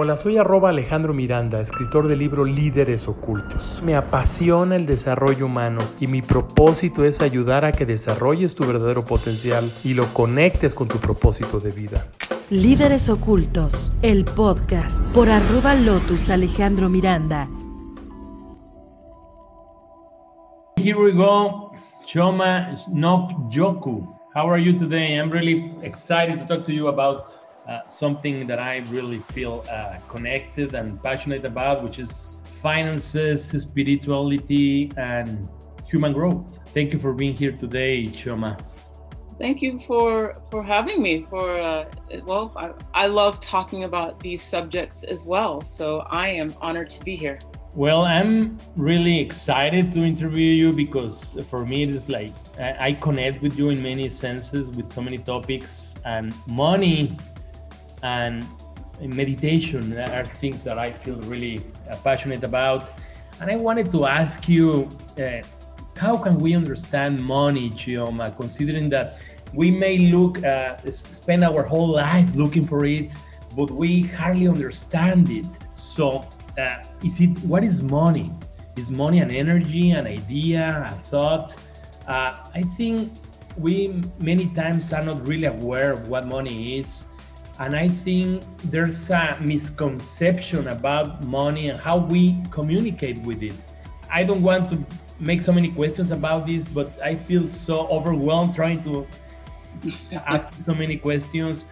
Hola, soy arroba Alejandro Miranda, escritor del libro Líderes Ocultos. Me apasiona el desarrollo humano y mi propósito es ayudar a que desarrolles tu verdadero potencial y lo conectes con tu propósito de vida. Líderes Ocultos, el podcast por arroba Lotus Alejandro Miranda. Here we go, Choma Nok Joku. How are you today? I'm really excited to talk to you about uh, something that I really feel uh, connected and passionate about, which is finances, spirituality, and human growth. Thank you for being here today, Chioma. Thank you for for having me. For uh, well, I, I love talking about these subjects as well, so I am honored to be here. Well, I'm really excited to interview you because for me it is like I connect with you in many senses with so many topics, and money and meditation are things that I feel really uh, passionate about. And I wanted to ask you, uh, how can we understand money, Chioma, considering that we may look, uh, spend our whole lives looking for it, but we hardly understand it. So, uh, is it what is money? Is money an energy, an idea, a thought? Uh, I think we many times are not really aware of what money is and I think there's a misconception about money and how we communicate with it. I don't want to make so many questions about this, but I feel so overwhelmed trying to ask so many questions.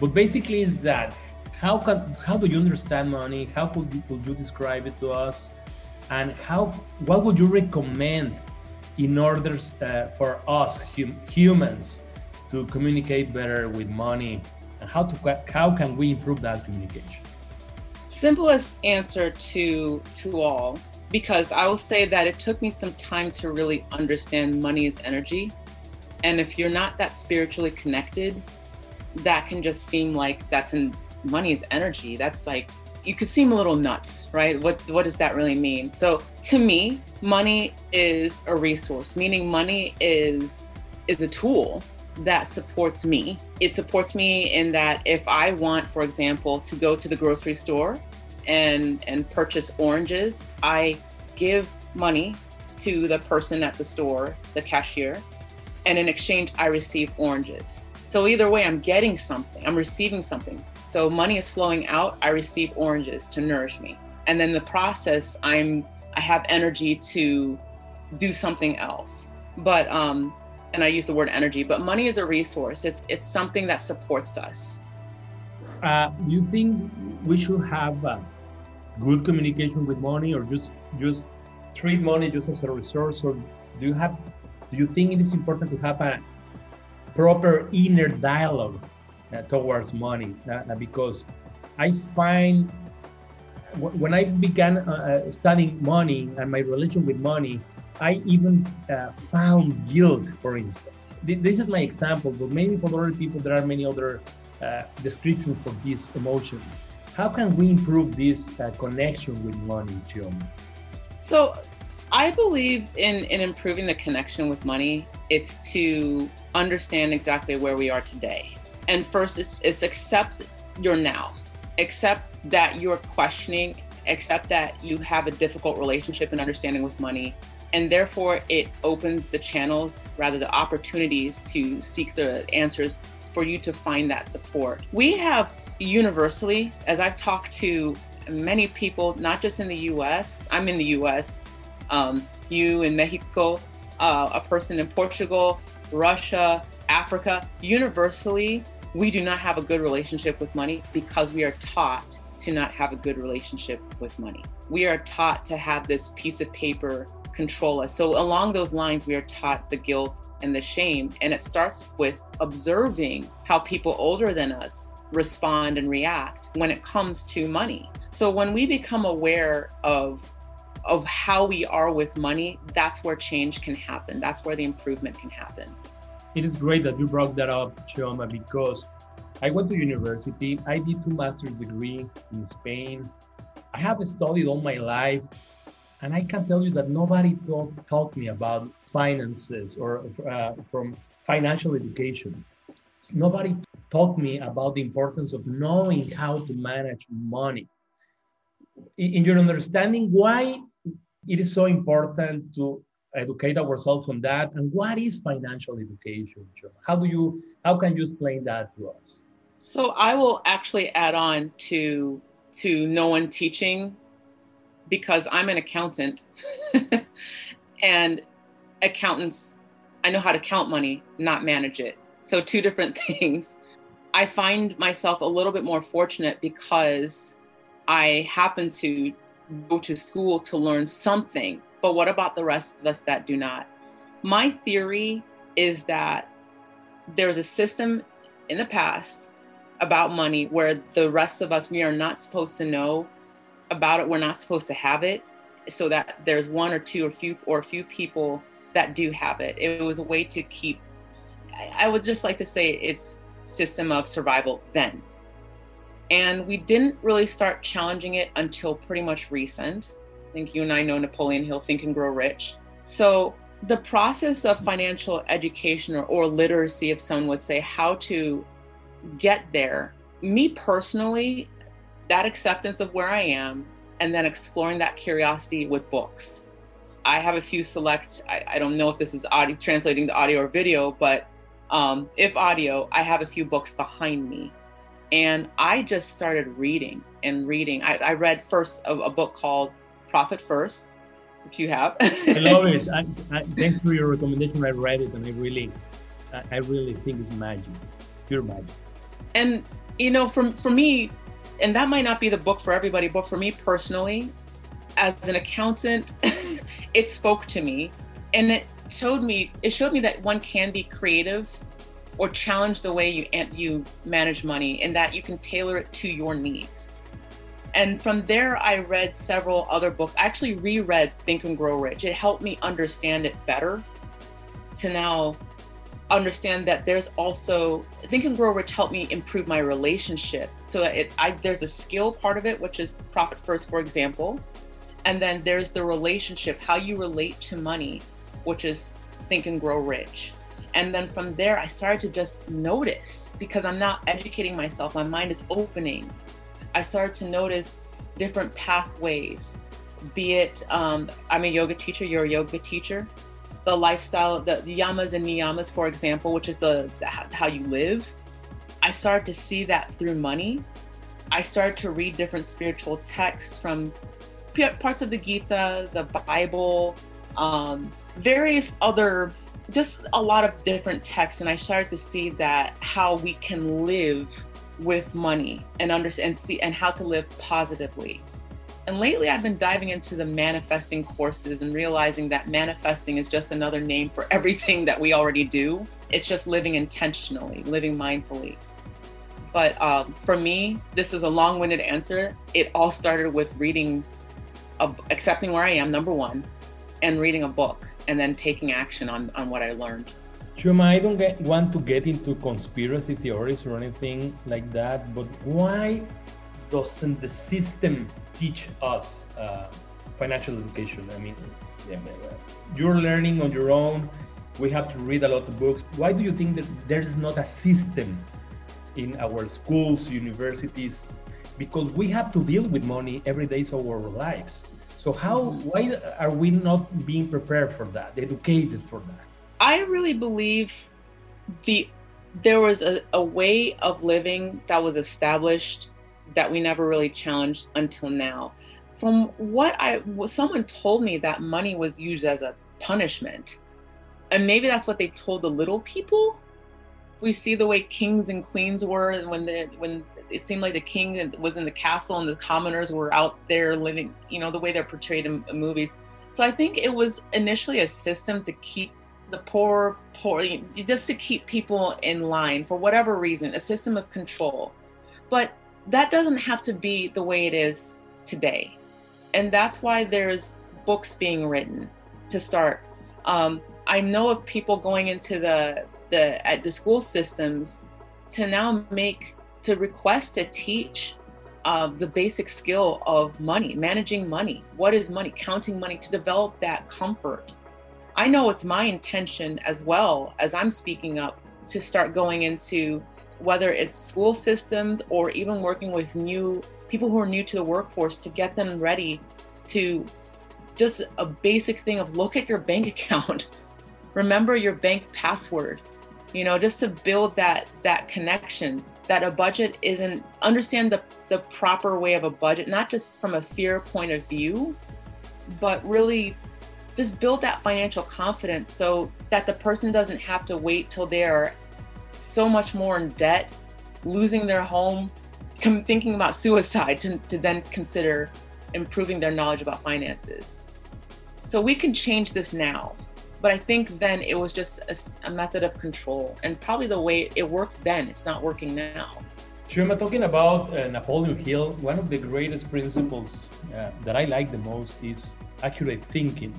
But basically, is that how can how do you understand money? How could you, could you describe it to us? And how what would you recommend in order uh, for us hum, humans to communicate better with money how to how can we improve that communication? Simplest answer to to all because i will say that it took me some time to really understand money is energy. And if you're not that spiritually connected that can just seem like that's in money is energy. That's like you could seem a little nuts right? What what does that really mean? So to me money is a resource meaning money is is a tool that supports me. It supports me in that if I want, for example, to go to the grocery store and and purchase oranges, I give money to the person at the store, the cashier, and in exchange I receive oranges. So either way I'm getting something, I'm receiving something. So money is flowing out, I receive oranges to nourish me. And then the process I'm I have energy to do something else. But um and I use the word energy, but money is a resource. It's it's something that supports us. Uh, do you think we should have uh, good communication with money, or just just treat money just as a resource, or do you have do you think it is important to have a proper inner dialogue uh, towards money? Uh, because I find when I began uh, uh, studying money and my relation with money, I even uh, found guilt, for instance. This is my example, but maybe for other people, there are many other uh, descriptions for these emotions. How can we improve this uh, connection with money, Chioma? So, I believe in, in improving the connection with money. It's to understand exactly where we are today. And first, it's, it's accept your now, accept that you're questioning, accept that you have a difficult relationship and understanding with money, and therefore it opens the channels rather the opportunities to seek the answers for you to find that support we have universally as i've talked to many people not just in the us i'm in the us um, you in mexico uh, a person in portugal russia africa universally we do not have a good relationship with money because we are taught to not have a good relationship with money. We are taught to have this piece of paper control us. So, along those lines, we are taught the guilt and the shame. And it starts with observing how people older than us respond and react when it comes to money. So, when we become aware of of how we are with money, that's where change can happen. That's where the improvement can happen. It is great that you brought that up, Chioma, because I went to university. I did two master's degree in Spain. I have studied all my life and I can tell you that nobody taught, taught me about finances or uh, from financial education. Nobody taught me about the importance of knowing how to manage money. In your understanding, why it is so important to educate ourselves on that, and what is financial education? How do you how can you explain that to us? So I will actually add on to to no one teaching because I'm an accountant and accountants I know how to count money, not manage it. So two different things. I find myself a little bit more fortunate because I happen to go to school to learn something. But what about the rest of us that do not? My theory is that there's a system in the past about money where the rest of us we are not supposed to know about it we're not supposed to have it so that there's one or two or few or a few people that do have it. It was a way to keep i would just like to say it's system of survival then. And we didn't really start challenging it until pretty much recent. I think you and i know napoleon hill think and grow rich. So the process of financial education or, or literacy if someone would say how to get there, me personally, that acceptance of where I am and then exploring that curiosity with books. I have a few select, I, I don't know if this is audio translating the audio or video, but um, if audio, I have a few books behind me. And I just started reading and reading. I, I read first a, a, book called Profit First, which you have. I love it. I, I, thanks for your recommendation. I read it and I really, I really think it's magic, pure magic and you know for, for me and that might not be the book for everybody but for me personally as an accountant it spoke to me. And it showed me it showed me that one can be creative or challenge the way you you manage money and that you can tailor it to your needs. And from there i read several other books. I actually reread think and grow rich. It helped me understand it better to now understand that there's also think and grow rich helped me improve my relationship. So it I there's a skill part of it which is profit first for example. And then there's the relationship how you relate to money which is think and grow rich. And then from there i started to just notice because i'm not educating myself my mind is opening. I started to notice different pathways be it um, i'm a yoga teacher you're a yoga teacher the lifestyle, the, the yamas and niyamas, for example, which is the, the how you live. I started to see that through money. I started to read different spiritual texts from parts of the Gita, the Bible, um, various other, just a lot of different texts. And I started to see that how we can live with money and understand and see and how to live positively. And lately, I've been diving into the manifesting courses and realizing that manifesting is just another name for everything that we already do. It's just living intentionally, living mindfully. But um, for me, this was a long winded answer. It all started with reading, accepting where I am, number one, and reading a book and then taking action on, on what I learned. Chioma, I don't get, want to get into conspiracy theories or anything like that, but why doesn't the system teach us uh, financial education. I mean, you're learning on your own. We have to read a lot of books. Why do you think that there's not a system in our schools, universities? Because we have to deal with money every day of our lives. So how why are we not being prepared for that, educated for that? I really believe the there was a, a way of living that was established that we never really challenged until now. From what I, someone told me that money was used as a punishment. And maybe that's what they told the little people. We see the way kings and queens were when the when it seemed like the king was in the castle and the commoners were out there living, you know, the way they're portrayed in movies. So I think it was initially a system to keep the poor, poor, just to keep people in line for whatever reason, a system of control. But that doesn't have to be the way it is today. And that's why there's books being written to start. Um, I know of people going into the the at the school systems to now make to request to teach uh, the basic skill of money, managing money. What is money? Counting money to develop that comfort. I know it's my intention as well as I'm speaking up to start going into whether it's school systems or even working with new people who are new to the workforce to get them ready to just a basic thing of look at your bank account. Remember your bank password you know just to build that that connection that a budget isn't understand the, the proper way of a budget not just from a fear point of view but really just build that financial confidence so that the person doesn't have to wait till they're so much more in debt losing their home thinking about suicide to, to then consider improving their knowledge about finances so we can change this now but I think then it was just a, a, method of control, and probably the way it worked then, it's not working now. Chioma, talking about uh, Napoleon Hill, one of the greatest principles uh, that I like the most is accurate thinking,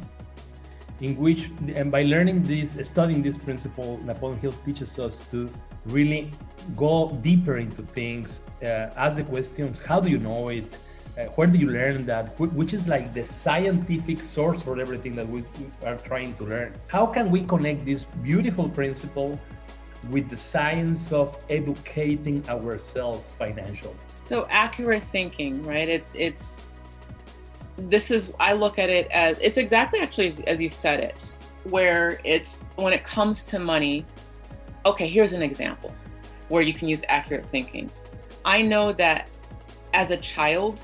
in which, and by learning this, studying this principle, Napoleon Hill teaches us to really go deeper into things, uh, ask the questions, how do you know it? uh, where do you learn that? Which is like the scientific source for everything that we are trying to learn. How can we connect this beautiful principle with the science of educating ourselves financially? So accurate thinking right? It's it's this is i look at it as it's exactly actually as you said it where it's when it comes to money okay here's an example where you can use accurate thinking i know that as a child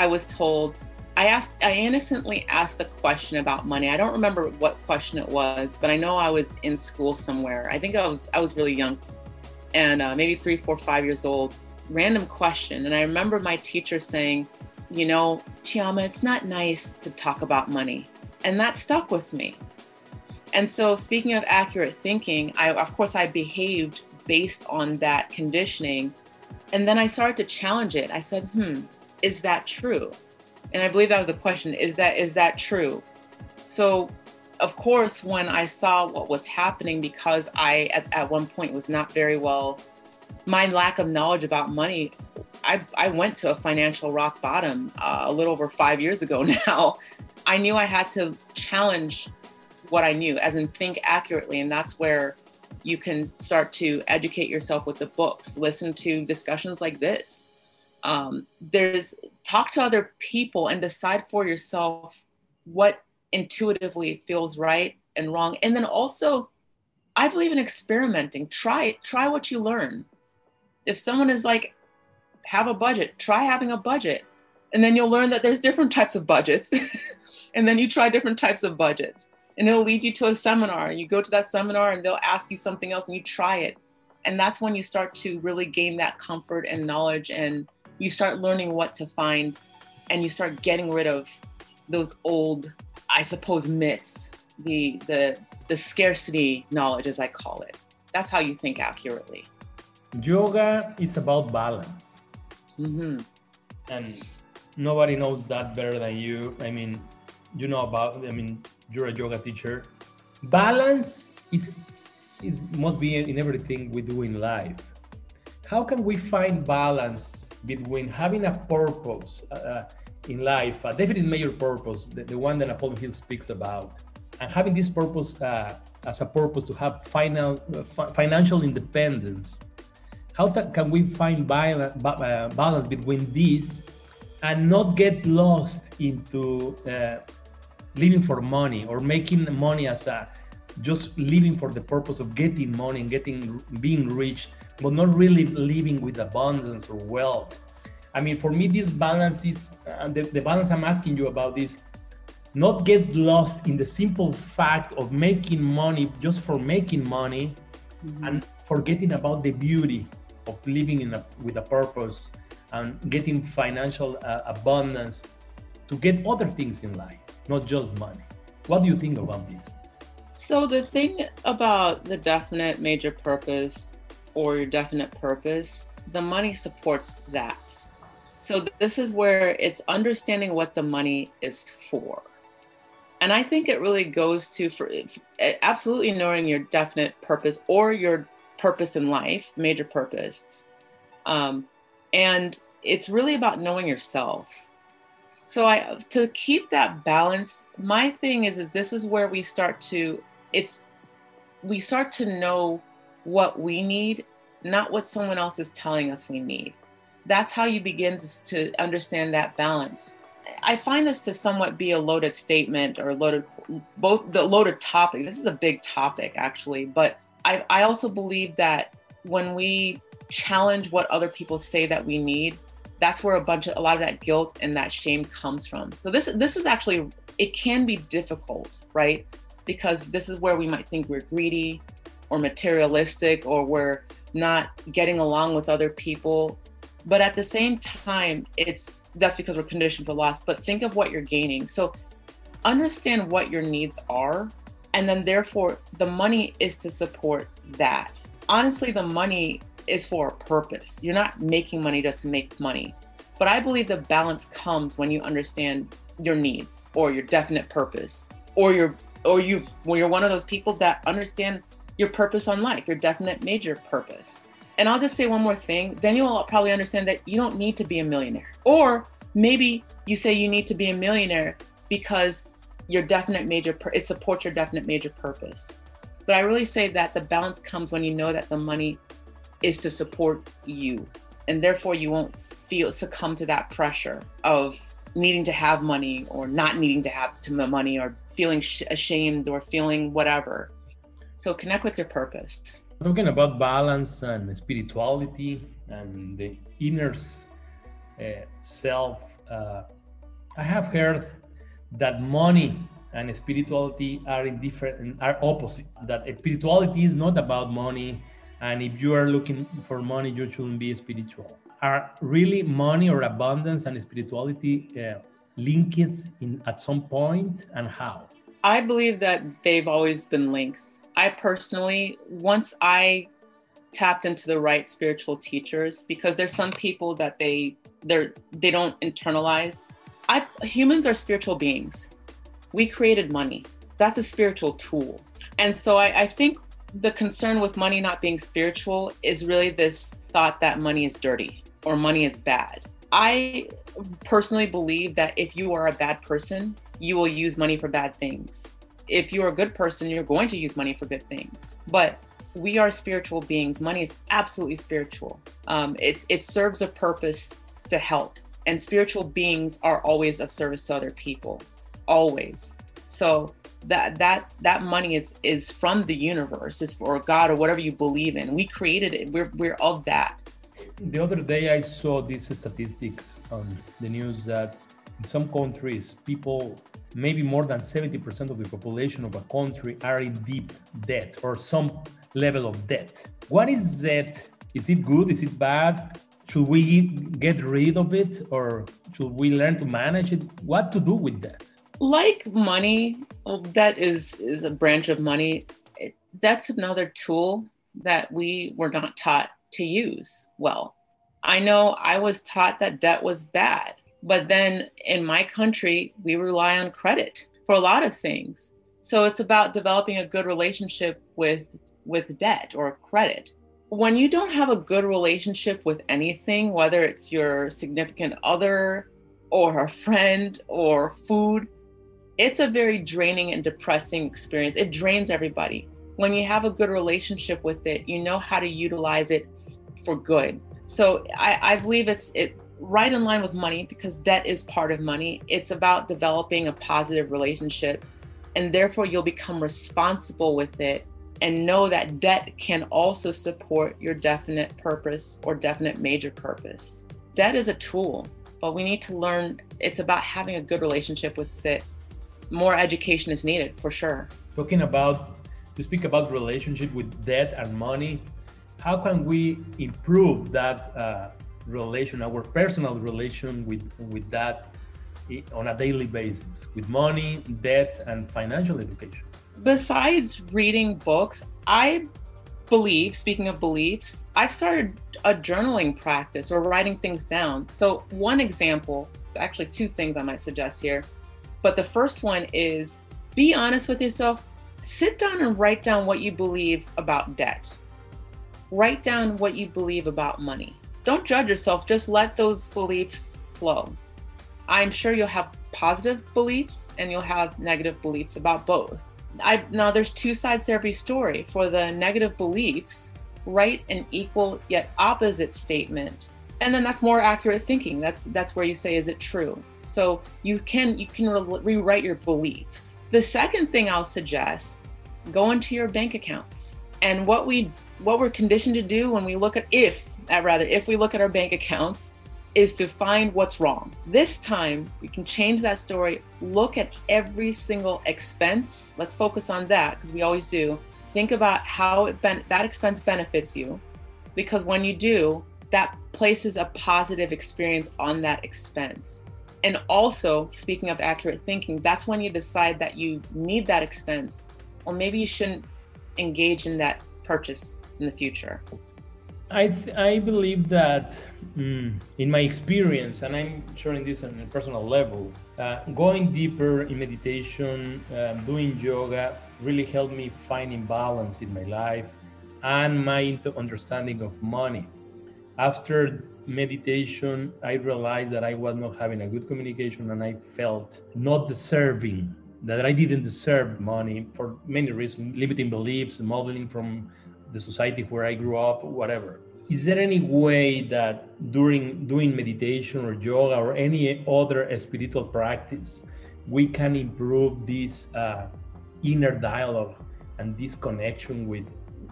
I was told, I asked, I innocently asked a question about money. I don't remember what question it was, but I know I was in school somewhere. I think I was, I was really young and uh, maybe three, four, five years old. Random question. And I remember my teacher saying, you know, Chioma, it's not nice to talk about money. And that stuck with me. And so, speaking of accurate thinking, I, of course, I behaved based on that conditioning. And then I started to challenge it. I said, hmm, is that true? And I believe that was a question, is that is that true? So of course, when I saw what was happening, because I at, at one point was not very well, my lack of knowledge about money, I, I went to a financial rock bottom uh, a little over five years ago now. I knew I had to challenge what I knew, as in think accurately. And that's where you can start to educate yourself with the books, listen to discussions like this, um, there's talk to other people and decide for yourself what intuitively feels right and wrong and then also i believe in experimenting try try what you learn if someone is like have a budget. Try having a budget. And then you'll learn that there's different types of budgets. And then you try different types of budgets. And it'll lead you to a seminar. And you go to that seminar and they'll ask you something else and you try it. And that's when you start to really gain that comfort and knowledge and you start learning what to find and you start getting rid of those old i suppose myths the the the scarcity knowledge as i call it. That's how you think accurately. Yoga is about balance mm-hmm. and nobody knows that better than you i mean you know about i mean you're a yoga teacher balance is is must be in everything we do in life how can we find balance between having a purpose uh, uh, in life, a definite major purpose, the, the, one that Napoleon Hill speaks about, and having this purpose uh, as a purpose to have final, uh, financial independence. How can we find balance, uh, between these and not get lost into uh, living for money or making money as a just living for the purpose of getting money and getting being rich but not really living with abundance or wealth. I mean, for me, this balance is, and the, the balance I'm asking you about is not get lost in the simple fact of making money just for making money mm-hmm. and forgetting about the beauty of living in a, with a purpose and getting financial uh, abundance to get other things in life, not just money. What do you think about this? So, the thing about the definite major purpose or your definite purpose, the money supports that. So this is where it's understanding what the money is for. And I think it really goes to for absolutely knowing your definite purpose or your purpose in life, major purpose. Um, and it's really about knowing yourself. So I to keep that balance, my thing is is this is where we start to it's we start to know what we need not what someone else is telling us we need. That's how you begin to, to understand that balance. I find this to somewhat be a loaded statement or loaded, both the loaded topic. This is a big topic, actually. But I, I also believe that when we challenge what other people say that we need, that's where a bunch of a lot of that guilt and that shame comes from. So this this is actually it can be difficult, right? Because this is where we might think we're greedy or materialistic or we're not getting along with other people. But at the same time, it's that's because we're conditioned for loss. But think of what you're gaining. So understand what your needs are. And then therefore the money is to support that. Honestly, the money is for a purpose. You're not making money just to make money. But I believe the balance comes when you understand your needs or your definite purpose or your or you when you're one of those people that understand your purpose on life, your definite major purpose. And I'll just say one more thing, then you'll probably understand that you don't need to be a millionaire. Or maybe you say you need to be a millionaire because your definite major it supports your definite major purpose. But I really say that the balance comes when you know that the money is to support you. And therefore, you won't feel succumb to that pressure of needing to have money or not needing to have to money or feeling sh- ashamed or feeling whatever. So connect with your purpose. Talking about balance and spirituality and the inner uh, self, uh, I have heard that money and spirituality are in different are opposites. That spirituality is not about money and if you are looking for money, you shouldn't be spiritual. Are really money or abundance and spirituality uh, linked in at some point, and how? I believe that they've always been linked. I personally, once I tapped into the right spiritual teachers, because there's some people that they they're they don't internalize. I humans are spiritual beings. We created money. That's a spiritual tool. And so I, I think the concern with money not being spiritual is really this thought that money is dirty or money is bad. I personally believe that if you are a bad person, you will use money for bad things. If you're a good person, you're going to use money for good things. But we are spiritual beings. Money is absolutely spiritual. Um, it's it serves a purpose to help, and spiritual beings are always of service to other people, always. So that that that money is is from the universe is for god or whatever you believe in. We created it. We're we're of that. The other day i saw these statistics on the news that in some countries people maybe more than 70% of the population of a country are in deep debt or some level of debt. What is that is it good? Is it bad should we get rid of it or should we learn to manage it what to do with that like money, oh, well, debt is is a branch of money. It, that's another tool that we were not taught to use well. I know I was taught that debt was bad, but then in my country, we rely on credit for a lot of things. So it's about developing a good relationship with with debt or credit. When you don't have a good relationship with anything, whether it's your significant other or a friend or food, it's a very draining and depressing experience. It drains everybody. When you have a good relationship with it, you know how to utilize it for good. So I, I believe it's it right in line with money because debt is part of money. It's about developing a positive relationship and therefore you'll become responsible with it and know that debt can also support your definite purpose or definite major purpose. Debt is a tool, but we need to learn it's about having a good relationship with it more education is needed for sure. Talking about, to speak about relationship with debt and money, how can we improve that uh, relation, our personal relation with, with that on a daily basis, with money, debt, and financial education? Besides reading books, I believe, speaking of beliefs, I've started a journaling practice or writing things down. So, one example, actually, two things I might suggest here but the first one is be honest with yourself. Sit down and write down what you believe about debt. Write down what you believe about money. Don't judge yourself, just let those beliefs flow. I'm sure you'll have positive beliefs and you'll have negative beliefs about both. I now there's two sides to every story. For the negative beliefs, write an equal yet opposite statement. And then that's more accurate thinking. That's that's where you say is it true? So you can you can re- rewrite your beliefs. The second thing i'll suggest go into your bank accounts. And what we what we're conditioned to do when we look at if uh, rather if we look at our bank accounts is to find what's wrong. This time we can change that story look at every single expense. Let's focus on that because we always do. Think about how it ben- that expense benefits you because when you do that places a positive experience on that expense. And also speaking of accurate thinking that's when you decide that you need that expense or maybe you shouldn't engage in that purchase in the future I, th- I believe that mm, in my experience, and I'm sharing this on a personal level, uh, going deeper in meditation, uh, doing yoga really helped me finding balance in my life and my understanding of money. After meditation, I realized that I was not having a good communication and I felt not deserving, that I didn't deserve money for many reasons, limiting beliefs, modeling from the society where I grew up, whatever. Is there any way that during doing meditation or yoga or any other spiritual practice, we can improve this uh, inner dialogue and this connection with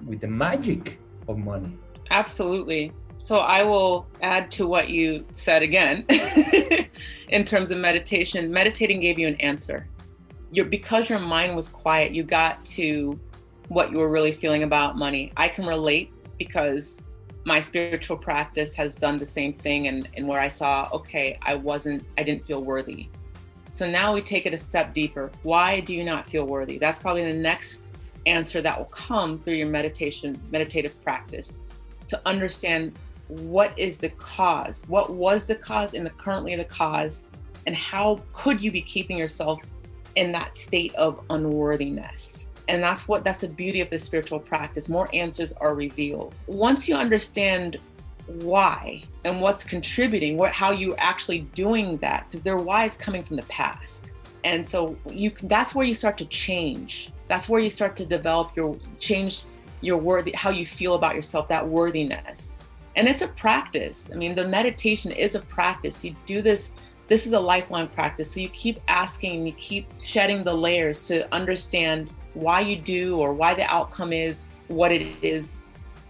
with the magic of money? Absolutely. So I will add to what you said again in terms of meditation. Meditating gave you an answer. You're, because your mind was quiet, you got to what you were really feeling about money. I can relate because my spiritual practice has done the same thing and, and where I saw, okay, I wasn't, I didn't feel worthy. So now we take it a step deeper. Why do you not feel worthy? That's probably the next answer that will come through your meditation, meditative practice to understand what is the cause, what was the cause and the currently the cause, and how could you be keeping yourself in that state of unworthiness? And that's what that's the beauty of the spiritual practice. More answers are revealed. Once you understand why and what's contributing, what how you actually doing that, because their why is coming from the past. And so you can, that's where you start to change. That's where you start to develop your change your worthy how you feel about yourself, that worthiness. And it's a practice. I mean, the meditation is a practice. You do this this is a lifelong practice. So you keep asking, you keep shedding the layers to understand why you do or why the outcome is what it is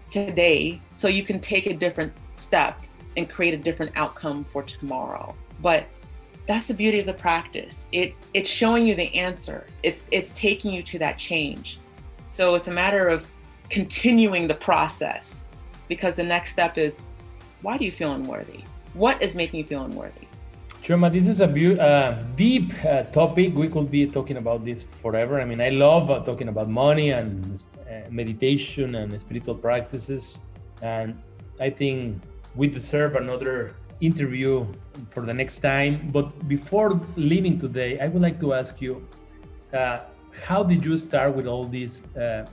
today so you can take a different step and create a different outcome for tomorrow. But that's the beauty of the practice. It it's showing you the answer. It's it's taking you to that change. So it's a matter of continuing the process because the next step is why do you feel unworthy? What is making you feel unworthy Chioma, this is a uh, deep uh, topic. We could be talking about this forever. I mean, I love uh, talking about money and uh, meditation and spiritual practices. And I think we deserve another interview for the next time. But before leaving today, I would like to ask you uh, how did you start with all this, uh,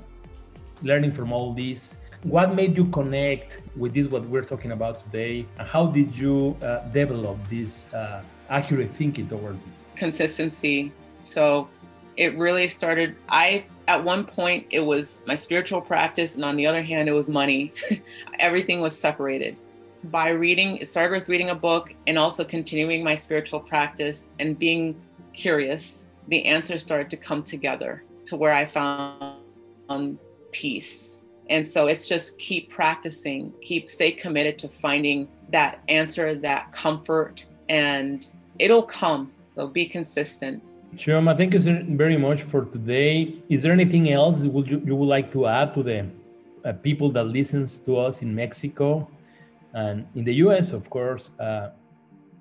learning from all this? What made you connect with this, what we're talking about today? And how did you uh, develop this uh, accurate thinking towards this? Consistency. So it really started, I, at one point, it was my spiritual practice, and on the other hand, it was money. Everything was separated. By reading, it started with reading a book and also continuing my spiritual practice and being curious. The answers started to come together to where I found peace and so it's just keep practicing, keep stay committed to finding that answer, that comfort, and it'll come. So be consistent. Chioma, thank you very much for today. Is there anything else would you, you would like to add to the uh, people that listens to us in Mexico and in the US, of course? Uh,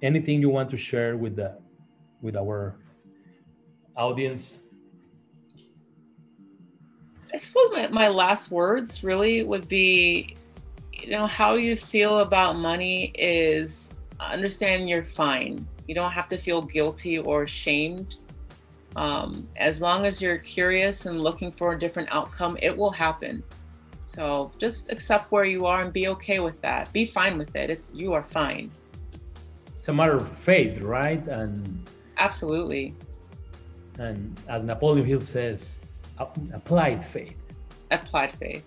anything you want to share with the with our audience? I suppose my, my last words really would be you know, how you feel about money is understand you're fine. You don't have to feel guilty or ashamed. Um, as long as you're curious and looking for a different outcome, it will happen. So just accept where you are and be okay with that. Be fine with it. It's you are fine. It's a matter of faith, right? And absolutely. And as Napoleon Hill says, applied faith. Applied faith.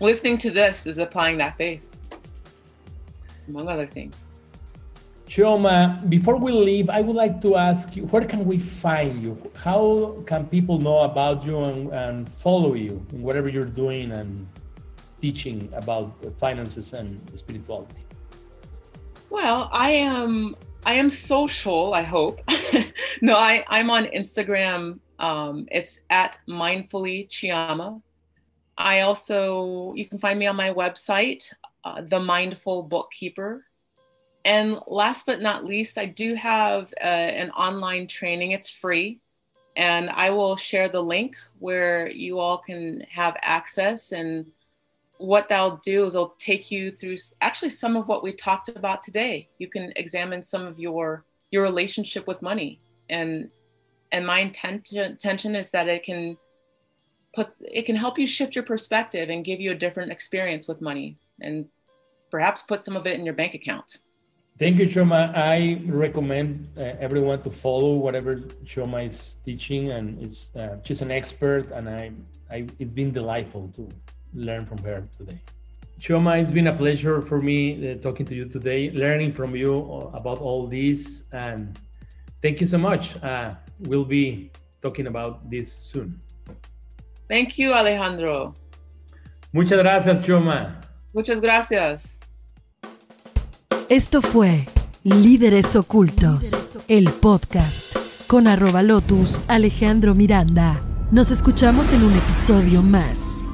listening to this is applying that faith, among other things. Chioma, before we leave, I would like to ask you, where can we find you? How can people know about you and, and follow you in whatever you're doing and teaching about finances and spirituality? Well, I am I am social, I hope. no, I, I'm on Instagram. Um, it's at mindfully Chioma. I also, you can find me on my website, uh, The Mindful Bookkeeper. And last but not least, I do have uh, an online training. It's free. And I will share the link where you all can have access. And what they'll do is they'll take you through actually some of what we talked about today. You can examine some of your your relationship with money. And and my intention, is that it can put it can help you shift your perspective and give you a different experience with money and perhaps put some of it in your bank account. Thank you, Chioma. I recommend uh, everyone to follow whatever Chioma is teaching, and it's uh, she's an expert, and I, I, it's been delightful to learn from her today. Chioma, it's been a pleasure for me uh, talking to you today, learning from you about all this, and thank you so much. Uh, we'll be talking about this soon. Thank you, Alejandro. Muchas gracias, Chioma. Muchas gracias. Esto fue Líderes Ocultos, el podcast con arroba lotus Alejandro Miranda. Nos escuchamos en un episodio más.